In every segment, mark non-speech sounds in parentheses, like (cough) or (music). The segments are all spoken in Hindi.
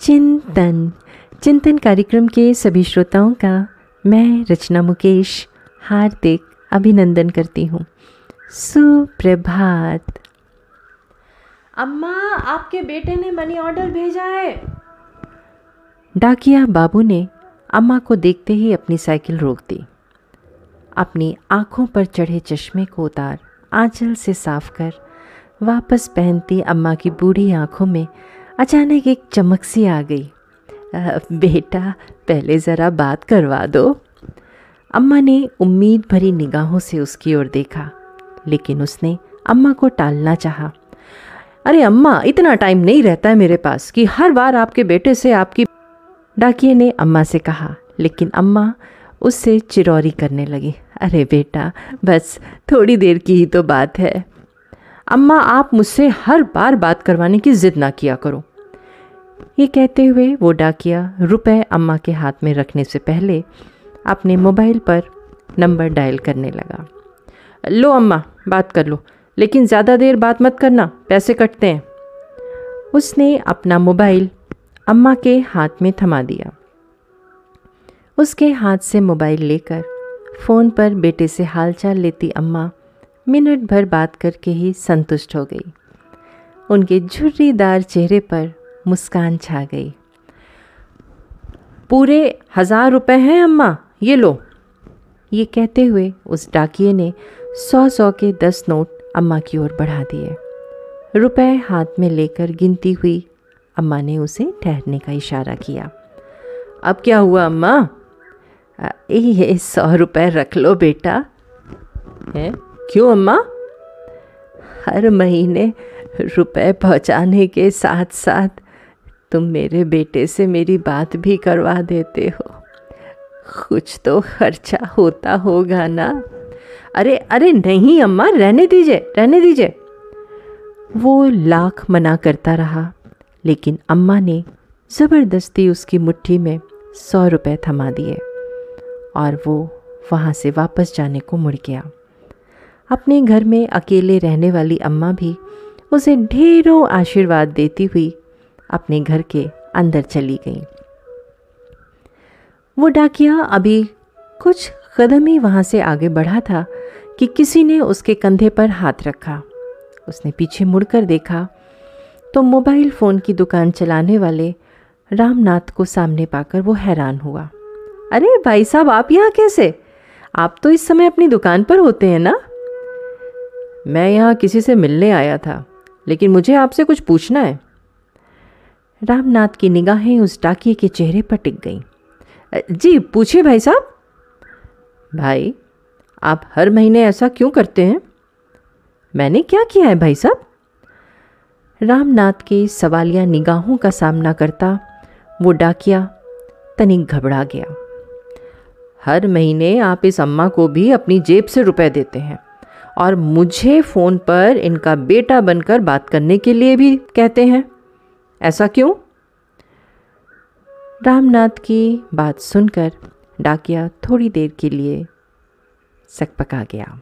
चिंतन। चिंतन कार्यक्रम के सभी श्रोताओं का मैं रचना मुकेश हार्दिक अभिनंदन करती हूँ। सुप्रभात। अम्मा आपके बेटे ने मनी ऑर्डर भेजा है। डाकिया बाबू ने अम्मा को देखते ही अपनी साइकिल रोक दी। अपनी आँखों पर चढ़े चश्मे को उतार आंचल से साफ़ कर वापस पहनती अम्मा की बूढ़ी आँखों में अचानक एक चमक सी आ गई। बेटा, पहले ज़रा बात करवा दो। अम्मा ने उम्मीद भरी निगाहों से उसकी ओर देखा, लेकिन उसने अम्मा को टालना चाहा। अरे अम्मा, इतना टाइम नहीं रहता है मेरे पास कि हर बार आपके बेटे से आपकी डाकिए ने अम्मा से कहा, लेकिन अम्मा उससे चिरौरी करने लगी। अरे बेटा, बस थोड़ी देर की ही तो बात है। अम्मा, आप मुझसे हर बार बात करवाने की जिद ना किया करो। ये कहते हुए वो डाकिया रुपए अम्मा के हाथ में रखने से पहले अपने मोबाइल पर नंबर डायल करने लगा। लो अम्मा, बात कर लो, लेकिन ज़्यादा देर बात मत करना, पैसे कटते हैं। उसने अपना मोबाइल अम्मा के हाथ में थमा दिया। उसके हाथ से मोबाइल लेकर फ़ोन पर बेटे से हालचाल लेती अम्मा मिनट भर बात करके ही संतुष्ट हो गई। उनके झुर्रीदार चेहरे पर मुस्कान छा गई। पूरे हज़ार रुपए हैं, अम्मा, ये लो। ये कहते हुए उस डाकिए ने सौ सौ के दस नोट अम्मा की ओर बढ़ा दिए। रुपए हाथ में लेकर गिनती हुई अम्मा ने उसे ठहरने का इशारा किया। अब क्या हुआ, अम्मा? ये सौ रुपए रख लो बेटा। है? क्यों, अम्मा? हर महीने रुपए पहुँचाने के साथ साथ तुम मेरे बेटे से मेरी बात भी करवा देते हो। कुछ तो खर्चा होता होगा ना? अरे अरे नहीं, अम्मा, रहने दीजिए रहने दीजिए। वो लाख मना करता रहा, लेकिन अम्मा ने ज़बरदस्ती उसकी मुट्ठी में सौ रुपये थमा दिए और वो वहाँ से वापस जाने को मुड़ गया। अपने घर में अकेले रहने वाली अम्मा भी उसे ढेरों आशीर्वाद देती हुई अपने घर के अंदर चली गई। वो डाकिया अभी कुछ कदम ही वहाँ से आगे बढ़ा था कि किसी ने उसके कंधे पर हाथ रखा। उसने पीछे मुड़कर देखा तो मोबाइल फ़ोन की दुकान चलाने वाले रामनाथ को सामने पाकर वो हैरान हुआ। अरे भाई साहब, आप यहाँ कैसे? आप तो इस समय अपनी दुकान पर होते हैं ना? मैं यहाँ किसी से मिलने आया था, लेकिन मुझे आपसे कुछ पूछना है। रामनाथ की निगाहें उस डाकिए के चेहरे पर टिक गईं। जी, पूछिए भाई साहब। भाई, आप हर महीने ऐसा क्यों करते हैं? मैंने क्या किया है भाई साहब? रामनाथ के सवालिया निगाहों का सामना करता वो डाकिया तनिक घबरा गया। हर महीने आप इस अम्मा को भी अपनी जेब से रुपए देते हैं और मुझे फ़ोन पर इनका बेटा बनकर बात करने के लिए भी कहते हैं। ऐसा क्यों? रामनाथ की बात सुनकर डाकिया थोड़ी देर के लिए सकपका गया।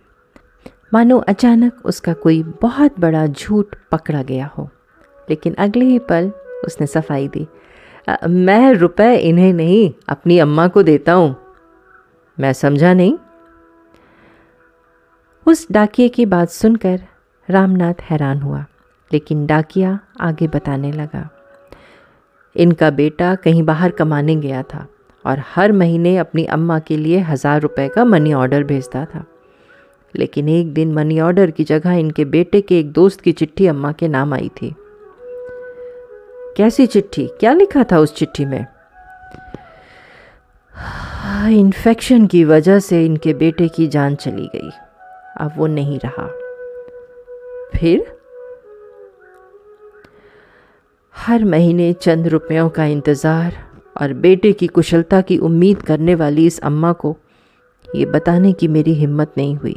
मानो अचानक उसका कोई बहुत बड़ा झूठ पकड़ा गया हो लेकिन अगले ही पल उसने सफ़ाई दी। आ, मैं रुपए इन्हें नहीं अपनी अम्मा को देता हूँ। मैं समझा नहीं। उस डाकिए की बात सुनकर रामनाथ हैरान हुआ। लेकिन डाकिया आगे बताने लगा, इनका बेटा कहीं बाहर कमाने गया था और हर महीने अपनी अम्मा के लिए हज़ार रुपए का मनी ऑर्डर भेजता था। लेकिन एक दिन मनी ऑर्डर की जगह इनके बेटे के एक दोस्त की चिट्ठी अम्मा के नाम आई थी। कैसी चिट्ठी? क्या लिखा था उस चिट्ठी में? इन्फेक्शन की वजह से इनके बेटे की जान चली गई। अब वो नहीं रहा। फिर? हर महीने चंद रुपयों का इंतज़ार और बेटे की कुशलता की उम्मीद करने वाली इस अम्मा को ये बताने की मेरी हिम्मत नहीं हुई।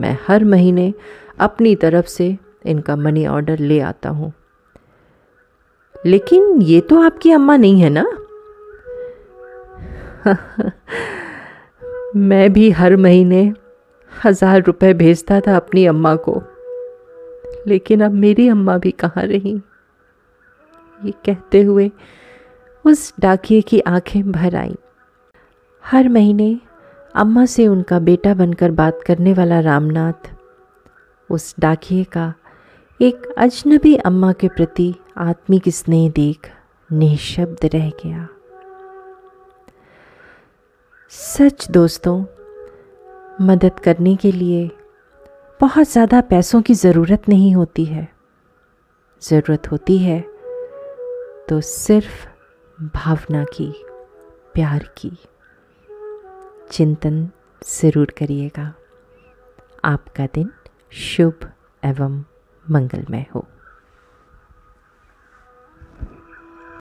मैं हर महीने अपनी तरफ़ से इनका मनी ऑर्डर ले आता हूँ। लेकिन ये तो आपकी अम्मा नहीं है ना? (laughs) मैं भी हर महीने हज़ार रुपए भेजता था अपनी अम्मा को, लेकिन अब मेरी अम्मा भी कहाँ रही? ये कहते हुए उस डाकिए की आँखें भर आईं। हर महीने अम्मा से उनका बेटा बनकर बात करने वाला रामनाथ उस डाकिए का एक अजनबी अम्मा के प्रति आत्मिक स्नेह देख निःशब्द रह गया। सच दोस्तों, मदद करने के लिए बहुत ज़्यादा पैसों की ज़रूरत नहीं होती है। ज़रूरत होती है तो सिर्फ़ भावना की, प्यार की। चिंतन ज़रूर करिएगा। आपका दिन शुभ एवं मंगलमय हो।